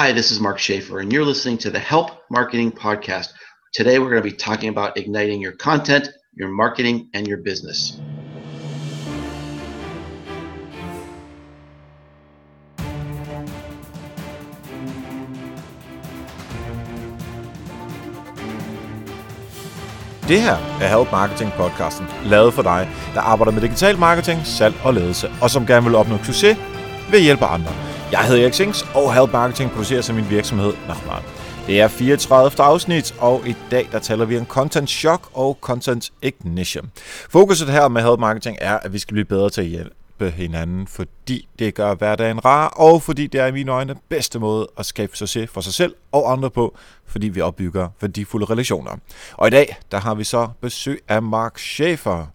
Hi, this is Mark Schaefer, and you're listening to the Help Marketing Podcast. Today, we're going to be talking about igniting your content, your marketing, and your business. Det her er Help Marketing podcasten, lavet for dig, der arbejder med digital marketing, salg og ledelse, og som gerne vil opnå succes ved at hjælpe andre. Jeg hedder Erik Sings, og Help Marketing producerer som min virksomhed Nochmal. Det er 34. afsnit, og i dag der taler vi om Content Shock og Content Ignition. Fokuset her med Help Marketing er, at vi skal blive bedre til at hjælpe hinanden, fordi det gør hverdagen rar, og fordi det er i mine øjne bedste måde at skabe succes for sig selv og andre på, fordi vi opbygger værdifulde relationer. Og i dag, der har vi så besøg af Mark Schaefer.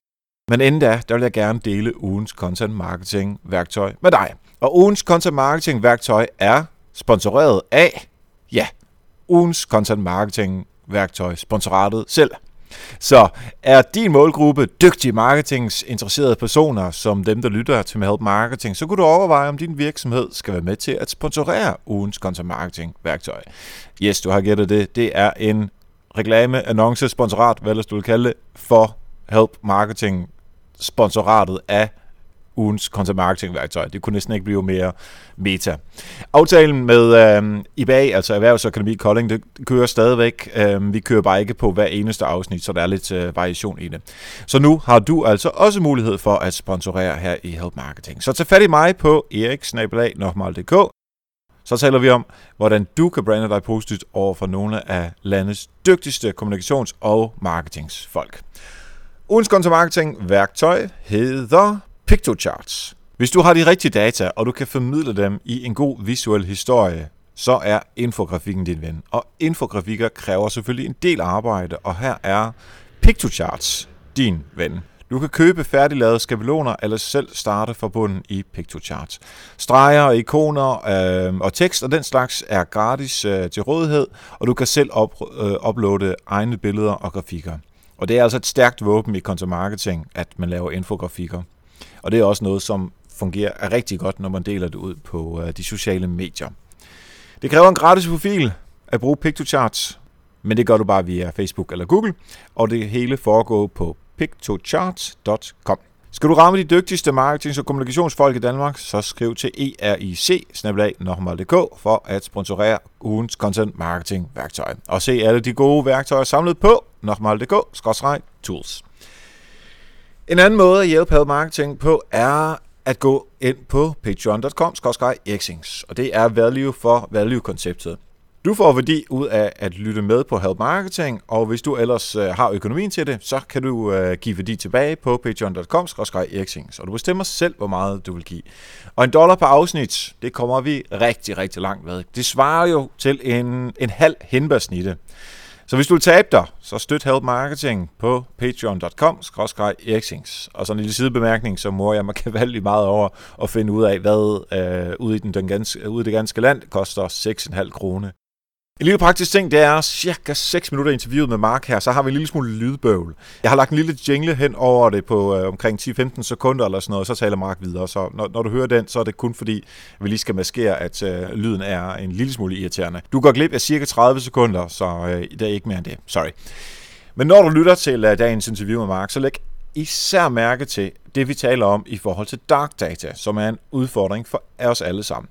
Men inden da, der vil jeg gerne dele ugens content marketing værktøj med dig. Og ugens content marketing værktøj er sponsoreret af, ja, ugens content marketing værktøj sponsoratet selv. Så er din målgruppe dygtige marketingsinteresserede personer, som dem, der lytter til Help Marketing, så kunne du overveje, om din virksomhed skal være med til at sponsorere ugens content marketing værktøj. Yes, du har gættet det. Det er en reklame, annonce, sponsorat, hvad du vil kalde det, for Help Marketing sponsoratet af ugens content marketing værktøj. Det kunne næsten ikke blive mere meta. Aftalen med øh, IBA, altså Erhvervsakademi Kolding, det kører stadigvæk. Øh, vi kører bare ikke på hver eneste afsnit, så der er lidt øh, variation i det. Så nu har du altså også mulighed for at sponsorere her i Help Marketing. Så tag fat i mig på eriksnabelag.dk så taler vi om, hvordan du kan brande dig positivt over for nogle af landets dygtigste kommunikations- og marketingsfolk. Ugens content marketing værktøj hedder Pictocharts. Hvis du har de rigtige data, og du kan formidle dem i en god visuel historie, så er infografikken din ven. Og infografikker kræver selvfølgelig en del arbejde, og her er Pictocharts din ven. Du kan købe færdiglavede skabeloner eller selv starte fra bunden i Pictocharts. Streger, ikoner øh, og tekst og den slags er gratis øh, til rådighed, og du kan selv op, øh, uploade egne billeder og grafikker. Og det er altså et stærkt våben i content marketing, at man laver infografikker. Og det er også noget, som fungerer rigtig godt, når man deler det ud på øh, de sociale medier. Det kræver en gratis profil at bruge Pictocharts, men det gør du bare via Facebook eller Google, og det hele foregår på pictocharts.com. Skal du ramme de dygtigste marketing- og kommunikationsfolk i Danmark, så skriv til eric for at sponsorere ugens content marketing værktøj. Og se alle de gode værktøjer samlet på nokmal.dk-tools. En anden måde at hjælpe Help Marketing på er at gå ind på patreon.com og det er value for value-konceptet. Du får værdi ud af at lytte med på Help Marketing, og hvis du ellers øh, har økonomien til det, så kan du øh, give værdi tilbage på patreon.com og du bestemmer selv, hvor meget du vil give. Og en dollar per afsnit, det kommer vi rigtig, rigtig langt ved. Det svarer jo til en, en halv hindbærsnitte. Så hvis du vil tabe dig, så støt Help Marketing på patreon.com eriksings. Og sådan en lille sidebemærkning, så må jeg mig vældig meget over at finde ud af, hvad øh, ude, i den, den ganske, ude i det ganske land koster 6,5 kroner. En lille praktisk ting, det er cirka 6 minutter interviewet med Mark her, så har vi en lille smule lydbøvl. Jeg har lagt en lille jingle hen over det på øh, omkring 10-15 sekunder eller sådan noget, så taler Mark videre. Så når, når du hører den, så er det kun fordi, vi lige skal maskere, at øh, lyden er en lille smule irriterende. Du går glip af cirka 30 sekunder, så øh, det er ikke mere end det. Sorry. Men når du lytter til øh, dagens interview med Mark, så læg især mærke til det, vi taler om i forhold til dark data, som er en udfordring for os alle sammen.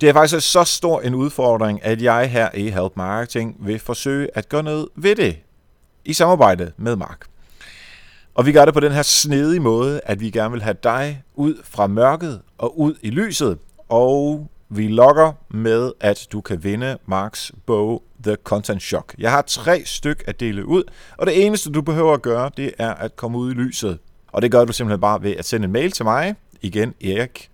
Det er faktisk så stor en udfordring, at jeg her i Help Marketing vil forsøge at gøre noget ved det i samarbejde med Mark. Og vi gør det på den her snedige måde, at vi gerne vil have dig ud fra mørket og ud i lyset. Og vi logger med, at du kan vinde Marks bog The Content Shock. Jeg har tre styk at dele ud, og det eneste du behøver at gøre, det er at komme ud i lyset. Og det gør du simpelthen bare ved at sende en mail til mig, igen erik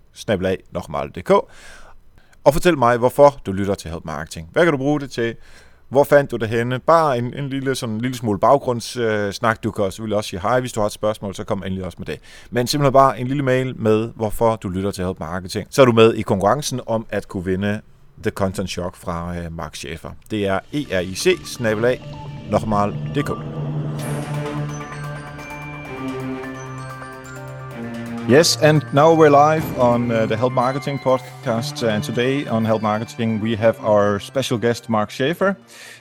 og fortæl mig, hvorfor du lytter til Help Marketing. Hvad kan du bruge det til? Hvor fandt du det henne? Bare en, en lille, sådan, en lille smule baggrundssnak. Øh, du kan selvfølgelig også sige hej, hvis du har et spørgsmål, så kom endelig også med det. Men simpelthen bare en lille mail med, hvorfor du lytter til Help Marketing. Så er du med i konkurrencen om at kunne vinde The Content Shock fra øh, Mark Schaefer. Det er eric Yes, and now we're live on uh, the Help Marketing podcast. And today on Help Marketing, we have our special guest, Mark Schaefer.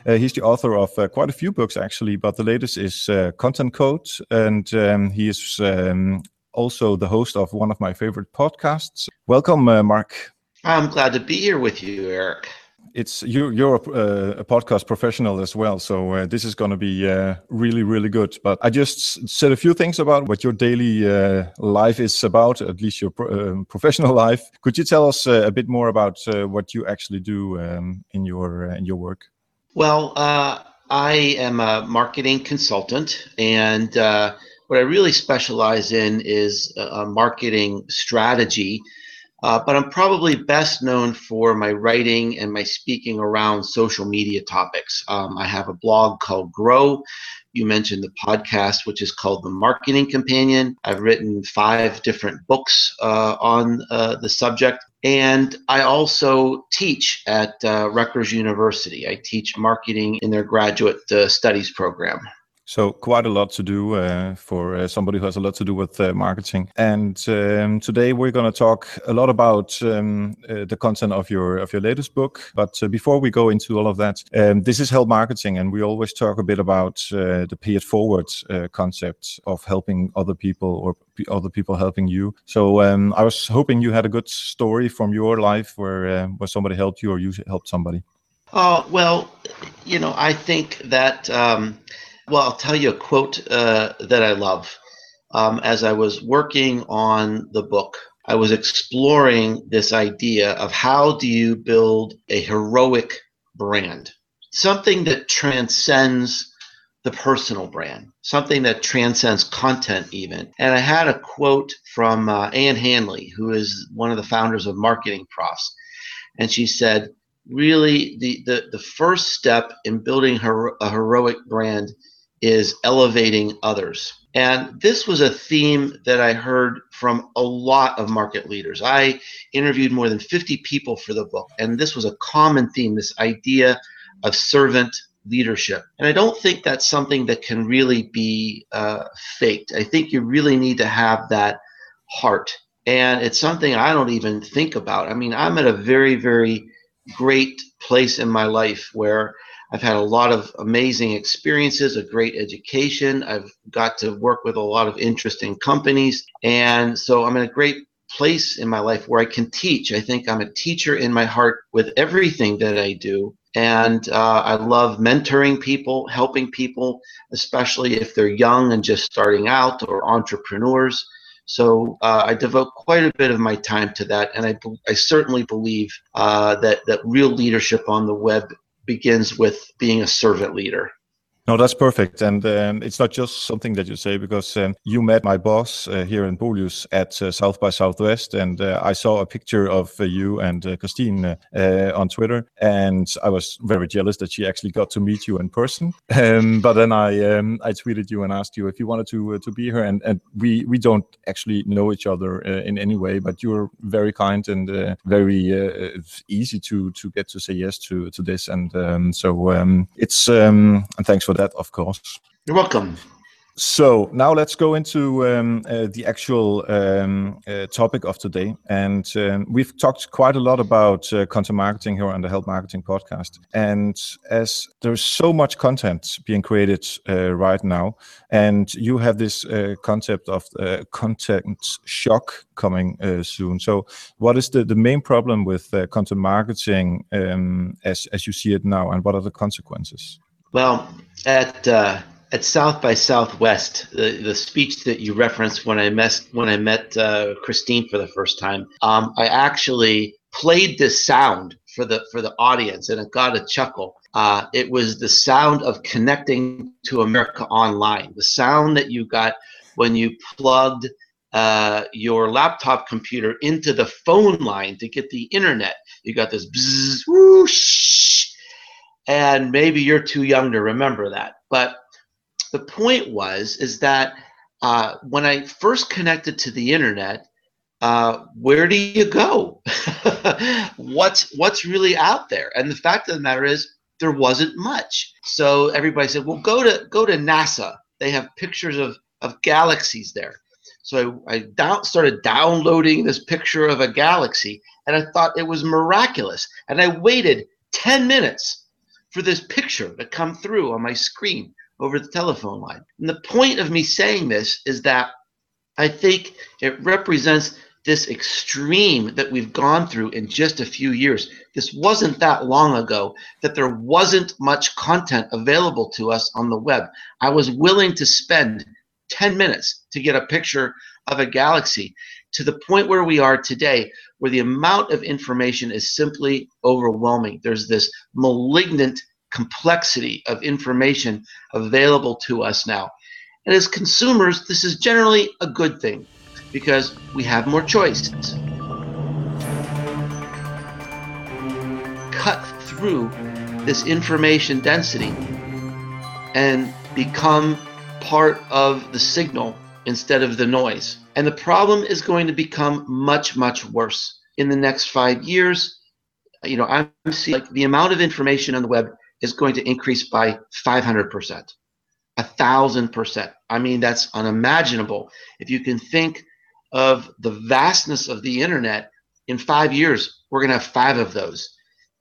Uh, he's the author of uh, quite a few books, actually, but the latest is uh, Content Code. And um, he is um, also the host of one of my favorite podcasts. Welcome, uh, Mark. I'm glad to be here with you, Eric it's you, you're a, uh, a, podcast professional as well, so uh, this is going to be uh, really, really good. But I just said a few things about what your daily uh, life is about, at least your pro um, professional life. Could you tell us uh, a bit more about uh, what you actually do um, in your in your work? Well, I am a marketing consultant, and what I really specialize in is marketing strategy uh, but I'm probably best known for my writing and my speaking around social media topics. Um, I have a blog called Grow. You mentioned the podcast, which is called The Marketing Companion. I've written five different books uh, on uh, the subject. And I also teach at uh, Rutgers University. I teach marketing in their graduate uh, studies program. So quite a lot to do uh, for uh, somebody who has a lot to do with uh, marketing. And um, today we're going to talk a lot about um, uh, the content of your of your latest book. But uh, before we go into all of that, um, this is help marketing, and we always talk a bit about uh, the pay it forward concept of helping other people or other people helping you. So um, I was hoping you had a good story from your life where where somebody helped you or you helped somebody. Oh well, you know I think that. Well, I'll tell you a quote uh, that I love. Um, as I was working on the book, I was exploring this idea of how do you build a heroic brand, something that transcends the personal brand, something that transcends content even. And I had a quote from uh, Ann Handley, who is one of the founders of MarketingProfs, and she said, "Really, the the, the first step in building her, a heroic brand is elevating others. And this was a theme that I heard from a lot of market leaders. I interviewed more than 50 people for the book, and this was a common theme this idea of servant leadership. And I don't think that's something that can really be uh, faked. I think you really need to have that heart. And it's something I don't even think about. I mean, I'm at a very, very great place in my life where I've had a lot of amazing experiences, a great education. I've got to work with a lot of interesting companies. And so I'm in a great place in my life where I can teach. I think I'm a teacher in my heart with everything that I do. And uh, I love mentoring people, helping people, especially if they're young and just starting out or entrepreneurs. So uh, I devote quite a bit of my time to that, and I, I certainly believe uh, that that real leadership on the web begins with being a servant leader. No, that's perfect. And um, it's not just something that you say because um, you met my boss uh, here in Bolius at uh, South by Southwest. And uh, I saw a picture of uh, you and uh, Christine uh, on Twitter. And I was very jealous that she actually got to meet you in person. Um, but then I um, I tweeted you and asked you if you wanted to to be here. And, and we, we don't actually know each other in any way, but you're very kind and very easy to to get to say yes to, to this. And um, so um, it's, and thanks for that, of course. You're welcome. So now let's go into um, uh, the actual um, uh, topic of today. And um, we've talked quite a lot about uh, content marketing here on the Help Marketing podcast. And as there's so much content being created uh, right now, and you have this uh, concept of uh, content shock coming soon. So, what is the, the main problem with content marketing um, as, as you see it now, and what are the consequences? Well, at uh, at South by Southwest, the, the speech that you referenced when I met when I met uh, Christine for the first time, um, I actually played this sound for the for the audience, and it got a chuckle. Uh, it was the sound of connecting to America Online, the sound that you got when you plugged uh, your laptop computer into the phone line to get the internet. You got this bzzz, whoosh, and maybe you're too young to remember that. But the point was is that uh, when I first connected to the internet, uh, where do you go? what's what's really out there? And the fact of the matter is, there wasn't much. So everybody said, "Well, go to go to NASA. They have pictures of of galaxies there." So I, I started downloading this picture of a galaxy, and I thought it was miraculous. And I waited 10 minutes for this picture to come through on my screen over the telephone line. And the point of me saying this is that I think it represents this extreme that we've gone through in just a few years. This wasn't that long ago that there wasn't much content available to us on the web. I was willing to spend 10 minutes to get a picture of a galaxy to the point where we are today, where the amount of information is simply overwhelming. There's this malignant complexity of information available to us now. And as consumers, this is generally a good thing because we have more choices. Cut through this information density and become part of the signal instead of the noise. And the problem is going to become much, much worse in the next five years. You know, I'm seeing like the amount of information on the web is going to increase by 500%, a thousand percent. I mean, that's unimaginable. If you can think of the vastness of the internet, in five years, we're going to have five of those.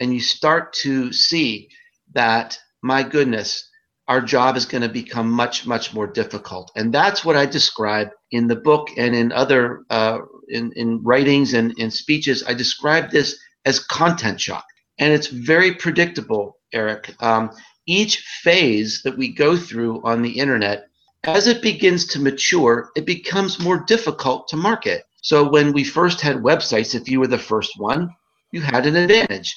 And you start to see that, my goodness, our job is going to become much, much more difficult. And that's what I describe in the book and in other uh, in, in writings and in speeches. I describe this as content shock. And it's very predictable, Eric. Um, each phase that we go through on the internet as it begins to mature, it becomes more difficult to market. So when we first had websites, if you were the first one, you had an advantage.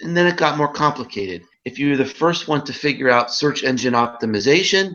And then it got more complicated. If you were the first one to figure out search engine optimization,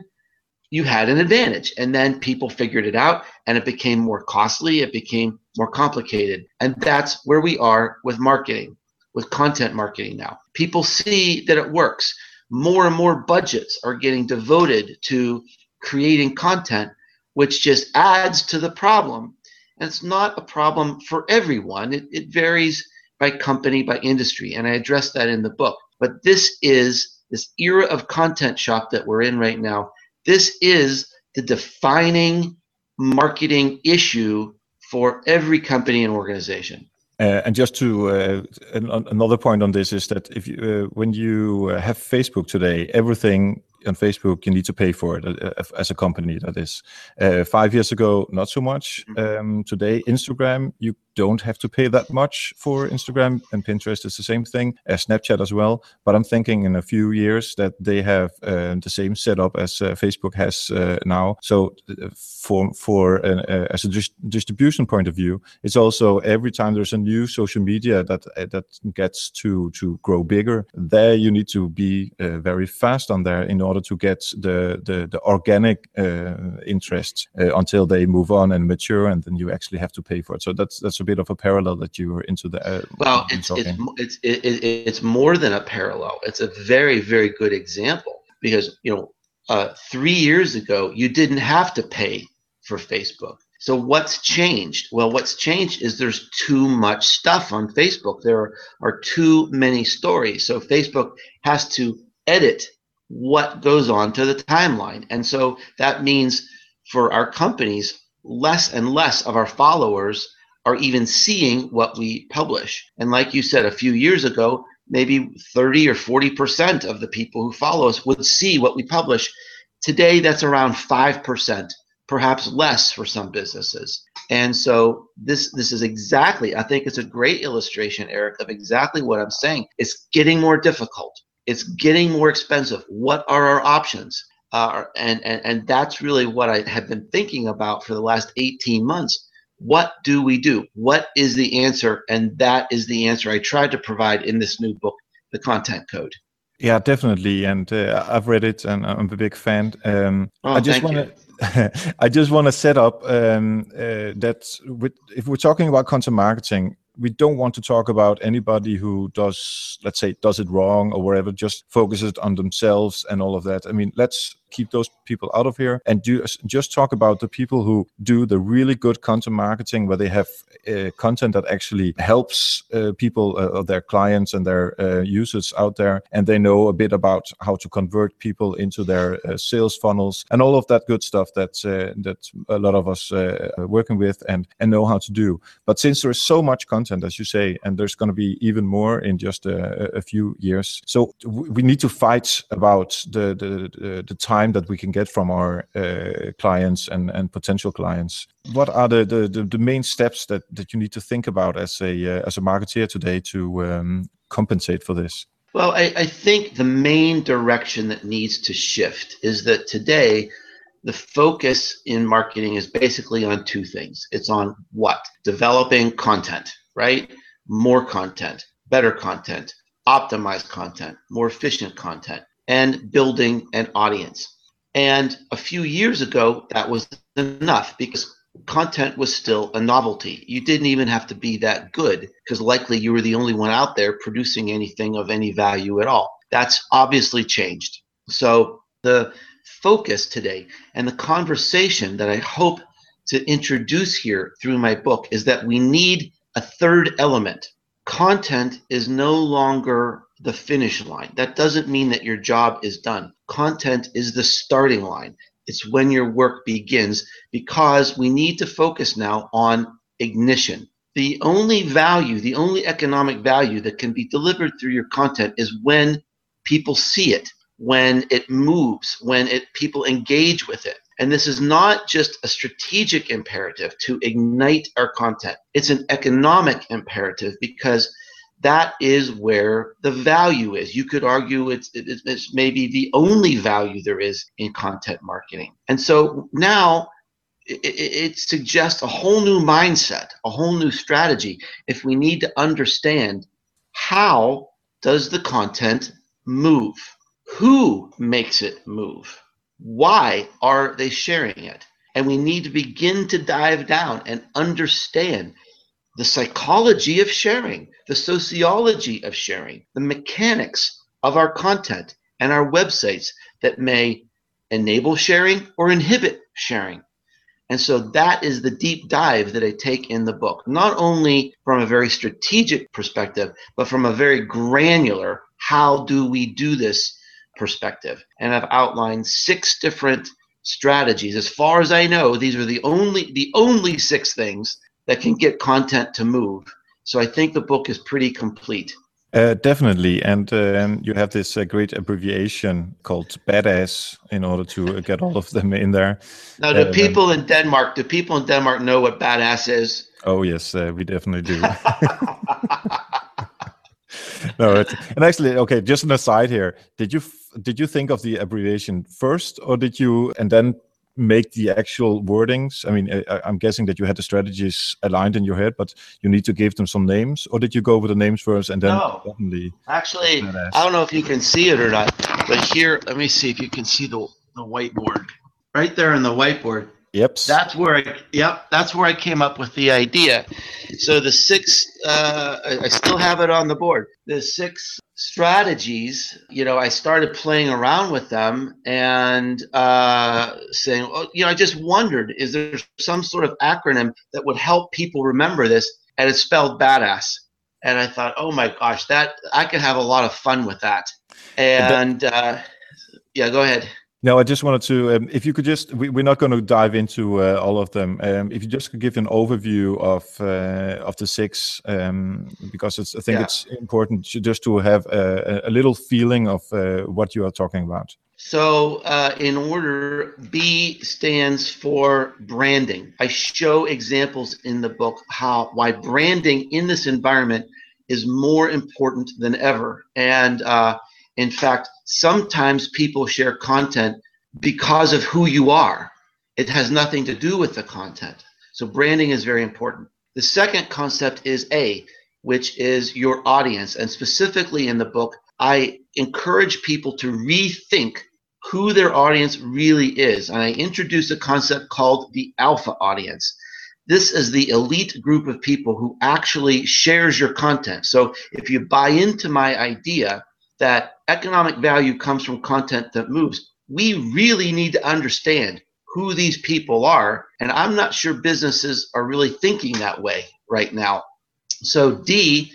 you had an advantage. And then people figured it out and it became more costly, it became more complicated. And that's where we are with marketing, with content marketing now. People see that it works. More and more budgets are getting devoted to creating content, which just adds to the problem. And it's not a problem for everyone, it, it varies by company, by industry. And I address that in the book. But this is this era of content shock that we're in right now. This is the defining marketing issue for every company and organization. Uh, and just to uh, an, another point on this is that if you, uh, when you uh, have Facebook today, everything on Facebook, you need to pay for it uh, as a company. That is, uh, five years ago, not so much. Mm-hmm. Um, today, Instagram, you don't have to pay that much for Instagram, and Pinterest is the same thing as Snapchat as well. But I'm thinking in a few years that they have uh, the same setup as uh, Facebook has uh, now. So uh, for for uh, as a dis- distribution point of view, it's also every time there's a new social media that that gets to to grow bigger, there you need to be very fast on there in order to get the the, the organic interest until they move on and mature, and then you actually have to pay for it. So that's that's a bit of a parallel that you were into the. Uh, well, it's it's it's, it, it's more than a parallel. It's a very very good example because you know uh, three years ago you didn't have to pay for Facebook. So what's changed? Well, what's changed is there's too much stuff on Facebook. There are, are too many stories. So Facebook has to edit what goes on to the timeline. And so that means for our companies, less and less of our followers are even seeing what we publish. And like you said, a few years ago, maybe 30 or 40% of the people who follow us would see what we publish. Today, that's around 5%, perhaps less for some businesses. And so this this is exactly, I think it's a great illustration, Eric, of exactly what I'm saying. It's getting more difficult. It's getting more expensive. What are our options? Uh, and, and and that's really what I have been thinking about for the last 18 months what do we do? What is the answer? And that is the answer I tried to provide in this new book, The Content Code. Yeah, definitely, and uh, I've read it, and I'm a big fan. Um, oh, I just want to, I just want to set up um, uh, that with, if we're talking about content marketing, we don't want to talk about anybody who does, let's say, does it wrong or whatever, just focuses on themselves and all of that. I mean, let's keep those people out of here. And do just talk about the people who do the really good content marketing where they have uh, content that actually helps uh, people uh, their clients and their uh, users out there. And they know a bit about how to convert people into their uh, sales funnels and all of that good stuff that uh, that a lot of us are working with and and know how to do. But since there's so much content as you say and there's going to be even more in just a, a few years. So we need to fight about the the, the time that we can get from our clients and and potential clients what are the, the, the, main steps that, that you need to think about as a uh, as a marketeer today to um, compensate for this? Well, I, I think the main direction that needs to shift is that today the focus in marketing is basically on two things. It's on what? Developing content, right? More content, better content, optimized content, more efficient content, and building an audience. And a few years ago, that was enough because content was still a novelty. You didn't even have to be that good because likely you were the only one out there producing anything of any value at all. That's obviously changed. So the focus today and the conversation that I hope to introduce here through my book is that we need a third element. Content is no longer the finish line. That doesn't mean that your job is done. Content is the starting line. It's when your work begins because we need to focus now on ignition. The only value, the only economic value that can be delivered through your content is when people see it, when it moves, when it people engage with it. And this is not just a strategic imperative to ignite our content. It's an economic imperative because that is where the value is. You could argue it's, it's maybe the only value there is in content marketing. And so now it, it, suggests a whole new mindset, a whole new strategy. If we need to understand how does the content move? Who makes it move? Why are they sharing it? And we need to begin to dive down and understand the psychology of sharing, the sociology of sharing, the mechanics of our content and our websites that may enable sharing or inhibit sharing. And so that is the deep dive that I take in the book, not only from a very strategic perspective, but from a very granular, how do we do this perspective. And I've outlined six different strategies. As far as I know, these are the only the only six things that can get content to move. So I think the book is pretty complete. Uh, definitely, and uh, you have this uh, great abbreviation called BADASS in order to get all of them in there. Now, do uh, people in Denmark, do people in Denmark know what BADASS is? Oh yes, uh, we definitely do. no, and actually, okay. Just an aside here. Did you did you think of the abbreviation first, or did you and then make the actual wordings? I mean, I, am guessing that you had the strategies aligned in your head, but you need to give them some names, or did you go with the names first and then no. suddenly? Actually, I don't know if you can see it or not, but here, let me see if you can see the the whiteboard right there in the whiteboard. Yep. That's where I yep, that's where I came up with the idea. So the six uh, I still have it on the board. The six strategies, you know, I started playing around with them and uh, saying, well, you know, I just wondered, is there some sort of acronym that would help people remember this? And it's spelled badass. And I thought, oh my gosh, that I could have a lot of fun with that. And uh, yeah, go ahead. No, I just wanted to, um, if you could just, we, are not going to dive into uh, all of them. Um, if you just could give an overview of uh, of the six, um, because I think yeah. it's important to, just to have a, a little feeling of uh, what you are talking about. So, uh, in order, B stands for branding. I show examples in the book how why branding in this environment is more important than ever, and uh, in fact, sometimes people share content because of who you are. It has nothing to do with the content. So branding is very important. The second concept is A, which is your audience. And specifically in the book, I encourage people to rethink who their audience really is. And I introduce a concept called the alpha audience. This is the elite group of people who actually shares your content. So if you buy into my idea that economic value comes from content that moves, we really need to understand who these people are. And I'm not sure businesses are really thinking that way right now. So, D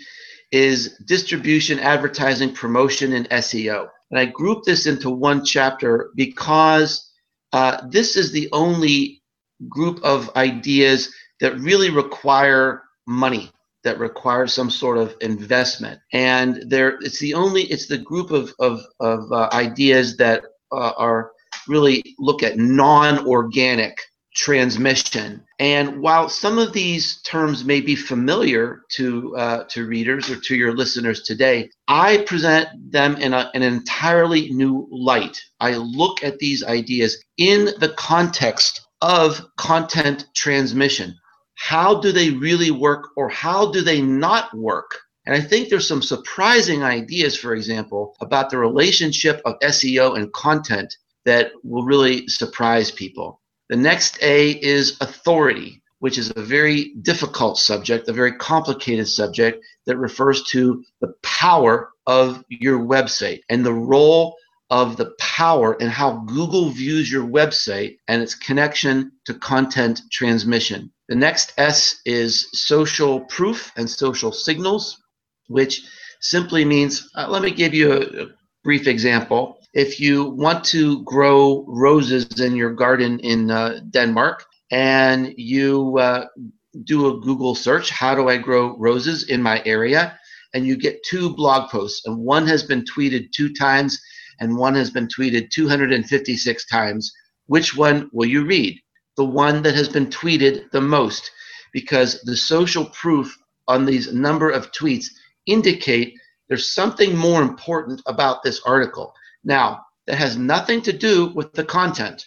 is distribution, advertising, promotion, and SEO. And I group this into one chapter because uh, this is the only group of ideas that really require money that requires some sort of investment. And there it's the only it's the group of of, of uh, ideas that uh, are really look at non-organic transmission. And while some of these terms may be familiar to uh, to readers or to your listeners today i present them in a, an entirely new light. I look at these ideas in the context of content transmission how do they really work or how do they not work? And I think there's some surprising ideas, for example, about the relationship of SEO and content that will really surprise people. The next A is authority, which is a very difficult subject, a very complicated subject that refers to the power of your website and the role of the power and how Google views your website and its connection to content transmission. The next S is social proof and social signals, which simply means, uh, let me give you a, a brief example. If you want to grow roses in your garden in uh, Denmark and you uh, do a Google search, how do I grow roses in my area? And you get two blog posts, and one has been tweeted two times and one has been tweeted 256 times. Which one will you read? The one that has been tweeted the most, because the social proof on these number of tweets indicate there's something more important about this article. Now, that has nothing to do with the content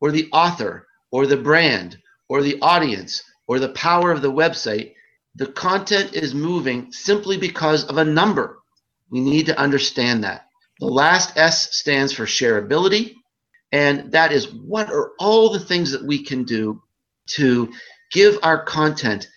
or the author or the brand or the audience or the power of the website. The content is moving simply because of a number. We need to understand that. The last S stands for shareability. And that is what are all the things that we can do to give our content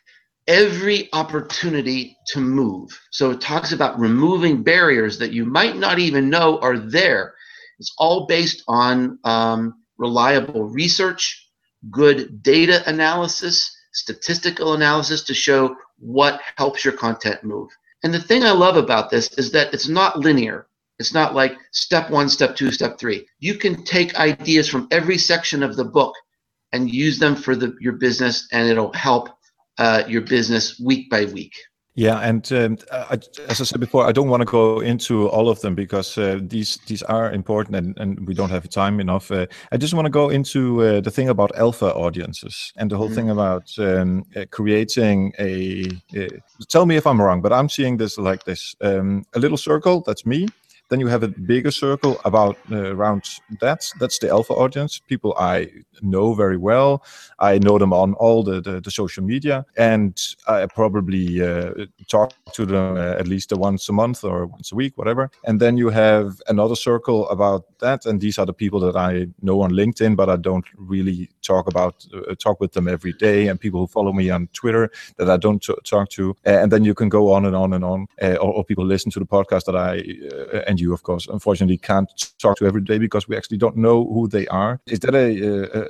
every opportunity to move. So it talks about removing barriers that you might not even know are there. It's all based on um, reliable research, good data analysis, statistical analysis to show what helps your content move. And the thing I love about this is that it's not linear. It's not like step one, step two, step three. You can take ideas from every section of the book and use them for the, your business, and it'll help uh, your business week by week. Yeah, and um, I, as I said before, I don't want to go into all of them because uh, these these are important, and, and we don't have time enough. Uh, I just want to go into uh, the thing about alpha audiences and the whole mm-hmm. thing about um, uh, creating a. Uh, tell me if I'm wrong, but I'm seeing this like this: um, a little circle that's me, then you have a bigger circle about uh, around that. That's the alpha audience, people I know very well. I know them on all the, the, the social media, and I probably uh, talk to them uh, at least once a month or once a week, whatever. And then you have another circle about that, and these are the people that I know on LinkedIn, but I don't really talk about uh, talk with them every day, and people who follow me on Twitter that I don't t- talk to. and then you can go on and on and on, uh, or, or, people listen to the podcast that I uh, and you, of course, unfortunately can't talk to every day because we actually don't know who they are. Is that a,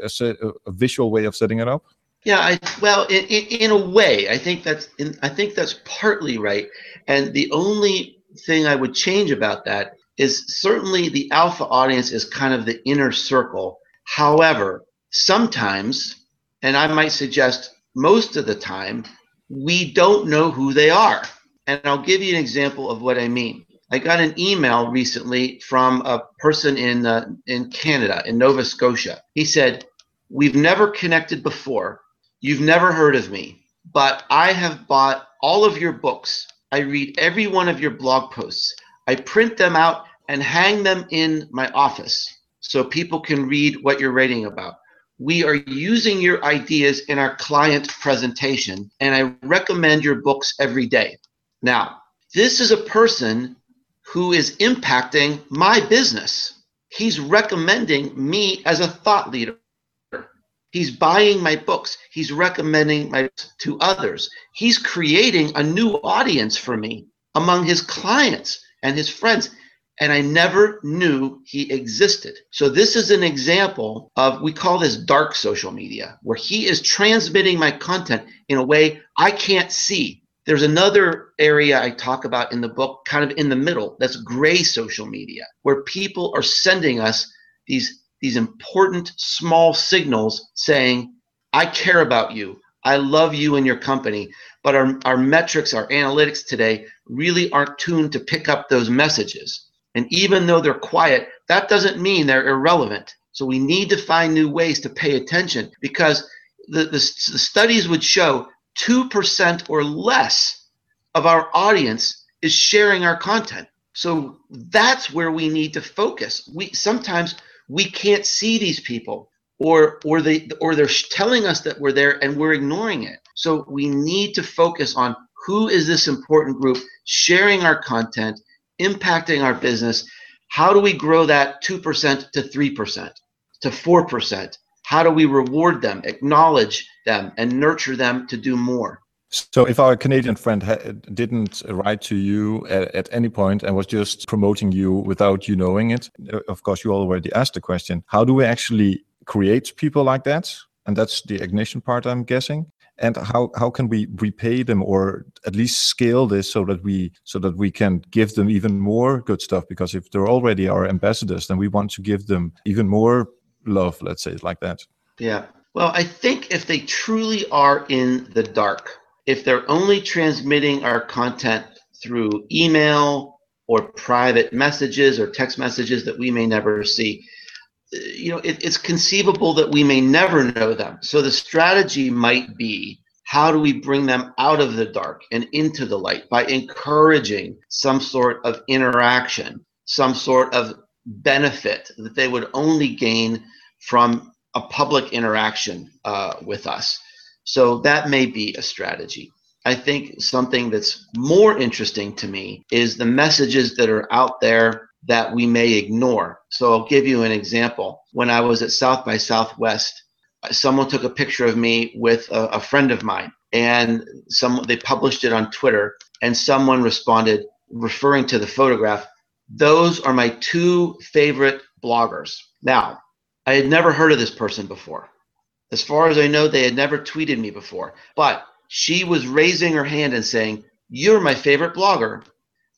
a, a, a visual way of setting it up? Yeah, I, well, in, in, a way, I think that's in, I think that's partly right. And the only thing I would change about that is certainly the alpha audience is kind of the inner circle. However, sometimes, and I might suggest most of the time, we don't know who they are. And I'll give you an example of what I mean. I got an email recently from a person in uh, in Canada, in Nova Scotia. He said, "We've never connected before. You've never heard of me, but I have bought all of your books. I read every one of your blog posts. I print them out and hang them in my office so people can read what you're writing about. We are using your ideas in our client presentation, and I recommend your books every day." Now, this is a person who is impacting my business. He's recommending me as a thought leader. He's buying my books. He's recommending my to others. He's creating a new audience for me among his clients and his friends. and I never knew he existed. So this is an example of we call this dark social media where he is transmitting my content in a way I can't see. There's another area I talk about in the book kind of in the middle that's gray social media where people are sending us these these important small signals saying I care about you. I love you and your company. But our, our metrics, our analytics today really aren't tuned to pick up those messages. And even though they're quiet, that doesn't mean they're irrelevant. So we need to find new ways to pay attention because the, the, the studies would show 2% or less of our audience is sharing our content. So that's where we need to focus. We sometimes we can't see these people or or they or they're telling us that we're there and we're ignoring it. So we need to focus on who is this important group sharing our content, impacting our business. How do we grow that 2% to 3% to 4%? How do we reward them, acknowledge them, and nurture them to do more? So, if our Canadian friend didn't write to you at, at, any point and was just promoting you without you knowing it, uh, of course, you already asked the question how do we actually create people like that? And that's the ignition part, I'm guessing. And how, how can we repay them or at least scale this so that we so that we can give them even more good stuff? Because if they're already our ambassadors, then we want to give them even more love, let's say it like that. Yeah. Well, I think if they truly are in the dark, if they're only transmitting our content through email or private messages or text messages that we may never see, eh, you know, it, it's conceivable that we may never know them. So the strategy might be how do we bring them out of the dark and into the light by encouraging some sort of interaction, some sort of benefit that they would only gain from a public interaction uh, with us. So that may be a strategy. I think something that's more interesting to me is the messages that are out there that we may ignore. So I'll give you an example. When I was at South by Southwest, someone took a picture of me with a, a friend of mine and some they published it on Twitter and someone responded referring to the photograph, those are my two favorite bloggers. Now, I had never heard of this person before. As far as I know, they had never tweeted me before, but she was raising her hand and saying, You're my favorite blogger.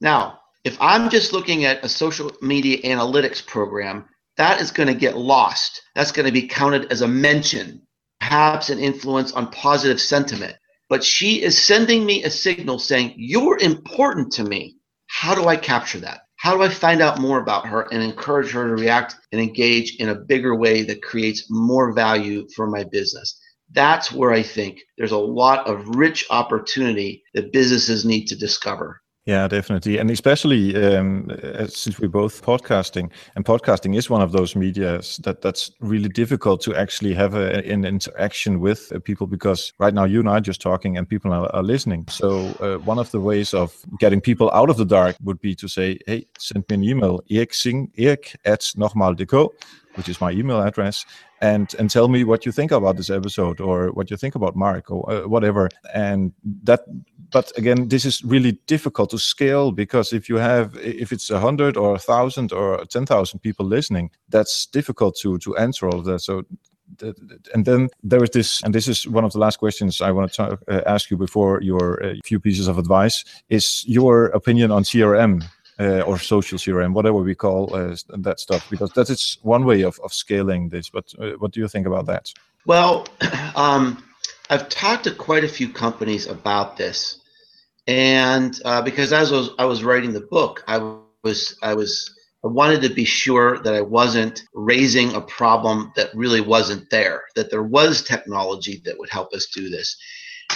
Now, if I'm just looking at a social media analytics program, that is going to get lost. That's going to be counted as a mention, perhaps an influence on positive sentiment. But she is sending me a signal saying, You're important to me. How do I capture that? How do I find out more about her and encourage her to react and engage in a bigger way that creates more value for my business? That's where I think there's a lot of rich opportunity that businesses need to discover. Yeah, definitely, and especially um, uh, since we're both podcasting, and podcasting is one of those medias that that's really difficult to actually have a, an interaction with uh, people because right now you and I are just talking and people are, are listening. So uh, one of the ways of getting people out of the dark would be to say, "Hey, send me an email, eriksing, erik at nogmaal.dk, which is my email address, and and tell me what you think about this episode or what you think about Mark or uh, whatever." And that but again, this is really difficult to scale because if you have, if it's a hundred or a thousand or ten thousand people listening, that's difficult to to answer all of that. So and then there is this, and this is one of the last questions I want to talk, uh, ask you before your uh, few pieces of advice. Is your opinion on CRM uh, or social CRM, whatever we call uh, that stuff? Because that is one way of, of scaling this. But uh, what do you think about that? Well, um, I've talked to quite a few companies about this, and uh, because as I was, I was writing the book, I was I was I wanted to be sure that I wasn't raising a problem that really wasn't there. That there was technology that would help us do this.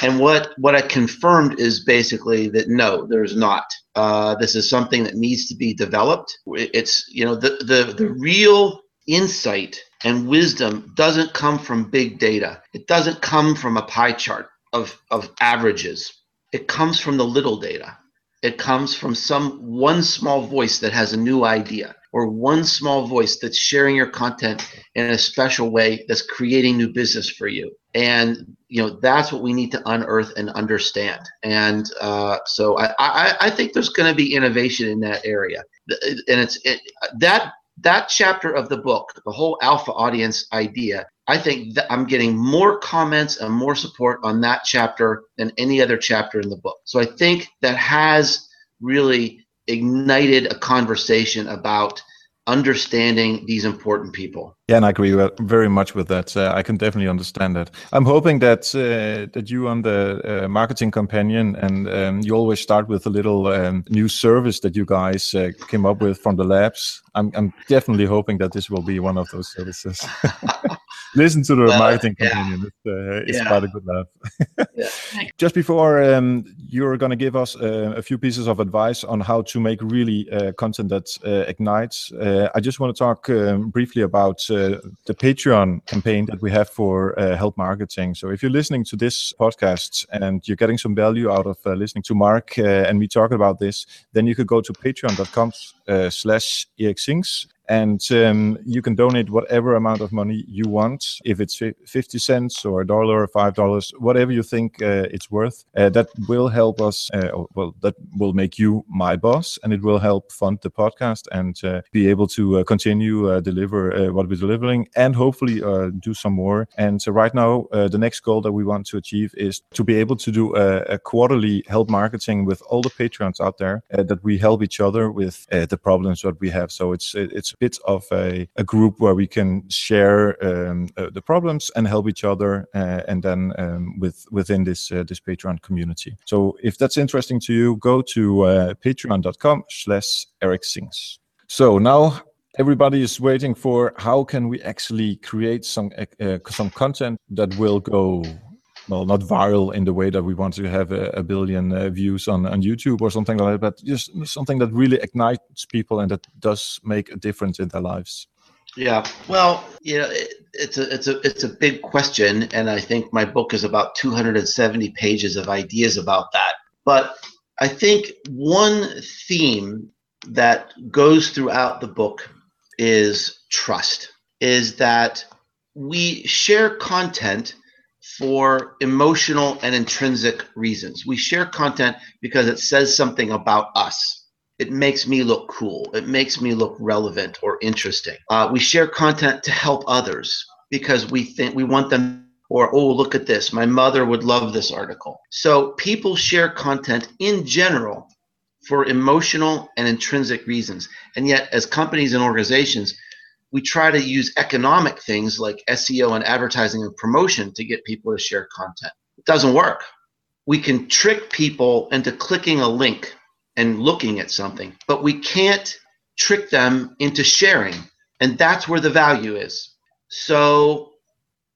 And what what I confirmed is basically that no, there's not. Uh, this is something that needs to be developed. It's you know the the the real insight and wisdom doesn't come from big data. It doesn't come from a pie chart of, of averages. It comes from the little data. It comes from some one small voice that has a new idea or one small voice that's sharing your content in a special way that's creating new business for you. And you know that's what we need to unearth and understand. And uh, so I, I, I think there's going to be innovation in that area and it's it, that that chapter of the book, the whole alpha audience idea. I think that I'm getting more comments and more support on that chapter than any other chapter in the book. So I think that has really ignited a conversation about understanding these important people. Yeah, and I agree very much with that. Uh, I can definitely understand that. I'm hoping that uh, that you on the uh, marketing companion and um, you always start with a little um, new service that you guys uh, came up with from the labs. I'm, I'm definitely hoping that this will be one of those services. Listen to the well, marketing yeah. companion. It's, uh, it's yeah. quite a good laugh. yeah. Just before um, you're going to give us uh, a few pieces of advice on how to make really content that ignites, I just want to talk um, briefly about the Patreon campaign that we have for uh, Help Marketing. So if you're listening to this podcast and you're getting some value out of uh, listening to Mark uh, and me talking about this, then you could go to patreon.com uh, slash Sings and um, you can donate whatever amount of money you want. If it's 50 cents or a dollar or five dollars whatever you think uh, it's worth uh, that will help us uh, well that will make you my boss and it will help fund the podcast and uh, be able to uh, continue uh, deliver what we're delivering and hopefully do some more. And so right now the next goal that we want to achieve is to be able to do a, a quarterly help marketing with all the patrons out there that we help each other with the problems that we have. So it's it's bit of a, a group where we can share um, uh, the problems and help each other, uh, and then um, with within this uh, this Patreon community. So if that's interesting to you, go to uh, patreon.com/slash Eric Sings. So now everybody is waiting for how can we actually create some uh, some content that will go well, not viral in the way that we want to have a, a billion uh, views on, on YouTube or something like that, but just something that really ignites people and that does make a difference in their lives. Yeah, well, you know, it, it's a it's a it's a big question, and I think my book is about 270 pages of ideas about that. But I think one theme that goes throughout the book is trust. Is that we share content for emotional and intrinsic reasons. We share content because it says something about us. It makes me look cool. It makes me look relevant or interesting. Uh, we share content to help others because we think we want them or oh look at this my mother would love this article so people share content in general for emotional and intrinsic reasons and yet as companies and organizations we try to use economic things like SEO and advertising and promotion to get people to share content. It doesn't work. We can trick people into clicking a link and looking at something, but we can't trick them into sharing. And that's where the value is. So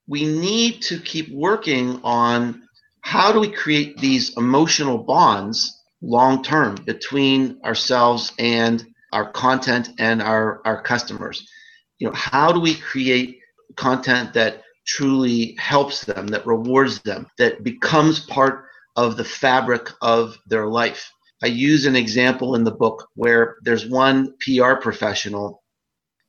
we need to keep working on how do we create these emotional bonds long term between ourselves and our content and our, our customers you know how do we create content that truly helps them that rewards them that becomes part of the fabric of their life? I use an example in the book where there's one pr professional.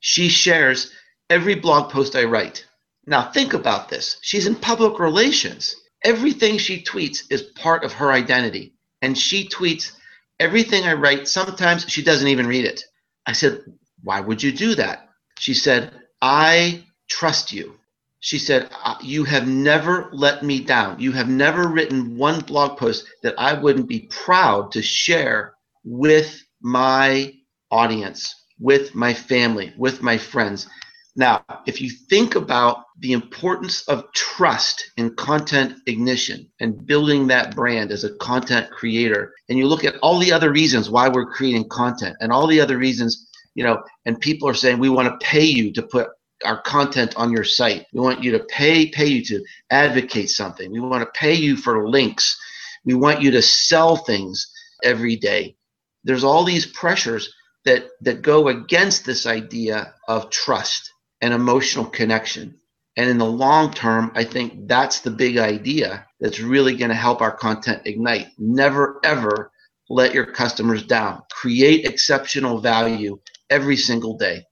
She shares every blog post i write. Now think about this. She's in public relations. Everything she tweets is part of her identity. And she tweets everything i write. Sometimes she doesn't even read it. I said why would you do that she said, I trust you. She said, You have never let me down. You have never written one blog post that I wouldn't be proud to share with my audience, with my family, with my friends. Now, if you think about the importance of trust in content ignition and building that brand as a content creator, and you look at all the other reasons why we're creating content and all the other reasons you know, and people are saying we want to pay you to put our content on your site. We want you to pay pay you to advocate something. We want to pay you for links. We want you to sell things every day. There's all these pressures that that go against this idea of trust and emotional connection. And in the long term, I think that's the big idea that's really going to help our content ignite. Never ever let your customers down. Create exceptional value every single day.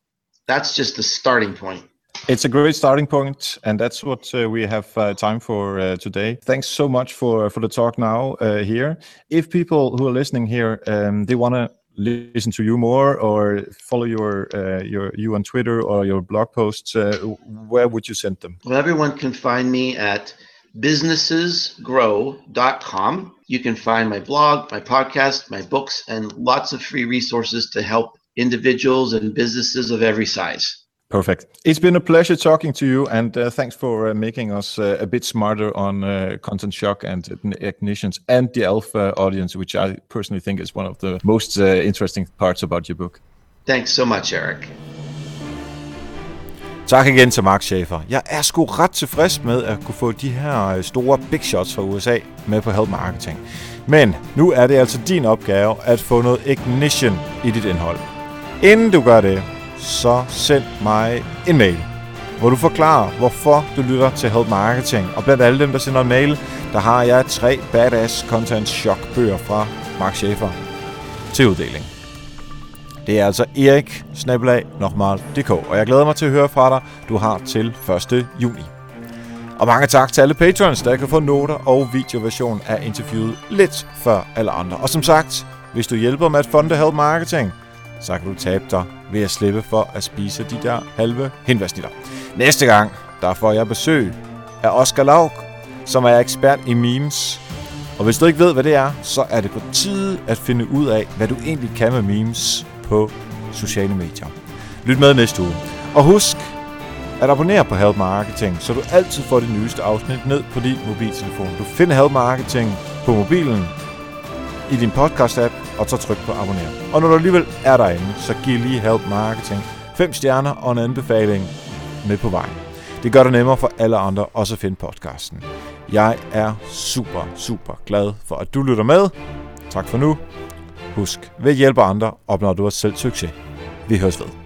That's just the starting point. It's a great starting point, and that's what uh, we have uh, time for uh, today. Thanks so much for for the talk now uh, here. If people who are listening here, um, they want to listen to you more or follow your uh, your you on Twitter or your blog posts, uh, where would you send them? Well, everyone can find me at businessesgrow.com. You can find my blog, my podcast, my books, and lots of free resources to help individuals and businesses of every size. Perfect. It's been a pleasure talking to you, and uh, thanks for uh, making us uh, a bit smarter on uh, content shock and ignitions and the alpha audience, which I personally think is one of the most uh, interesting parts about your book. Thanks so much, Eric. Tak igen til Mark Schaefer. Jeg er sgu ret tilfreds med at kunne få de her øh, store big shots fra USA med på Help Marketing. Men nu er det altså din opgave at få noget ignition i dit indhold. Inden du gør det, så send mig en mail, hvor du forklarer, hvorfor du lytter til Help Marketing. Og blandt alle dem, der sender en mail, der har jeg tre badass content shock bøger fra Mark Schaefer til uddeling. Det er altså Erik Snabelag og jeg glæder mig til at høre fra dig. Du har til 1. juni. Og mange tak til alle patrons, der kan få noter og videoversion af interviewet lidt før alle andre. Og som sagt, hvis du hjælper med at funde Help Marketing, så kan du tabe dig ved at slippe for at spise de der halve hindværsnitter. Næste gang, der får jeg besøg af Oscar Laug, som er ekspert i memes. Og hvis du ikke ved, hvad det er, så er det på tide at finde ud af, hvad du egentlig kan med memes på sociale medier. Lyt med næste uge. Og husk at abonnere på Help Marketing, så du altid får det nyeste afsnit ned på din mobiltelefon. Du finder Help Marketing på mobilen i din podcast-app, og så tryk på abonner. Og når du alligevel er derinde, så giv lige Help Marketing 5 stjerner og en anbefaling med på vejen. Det gør det nemmere for alle andre også at finde podcasten. Jeg er super, super glad for, at du lytter med. Tak for nu. Husk, ved at hjælpe andre opnår du også selv succes. Vi høres ved.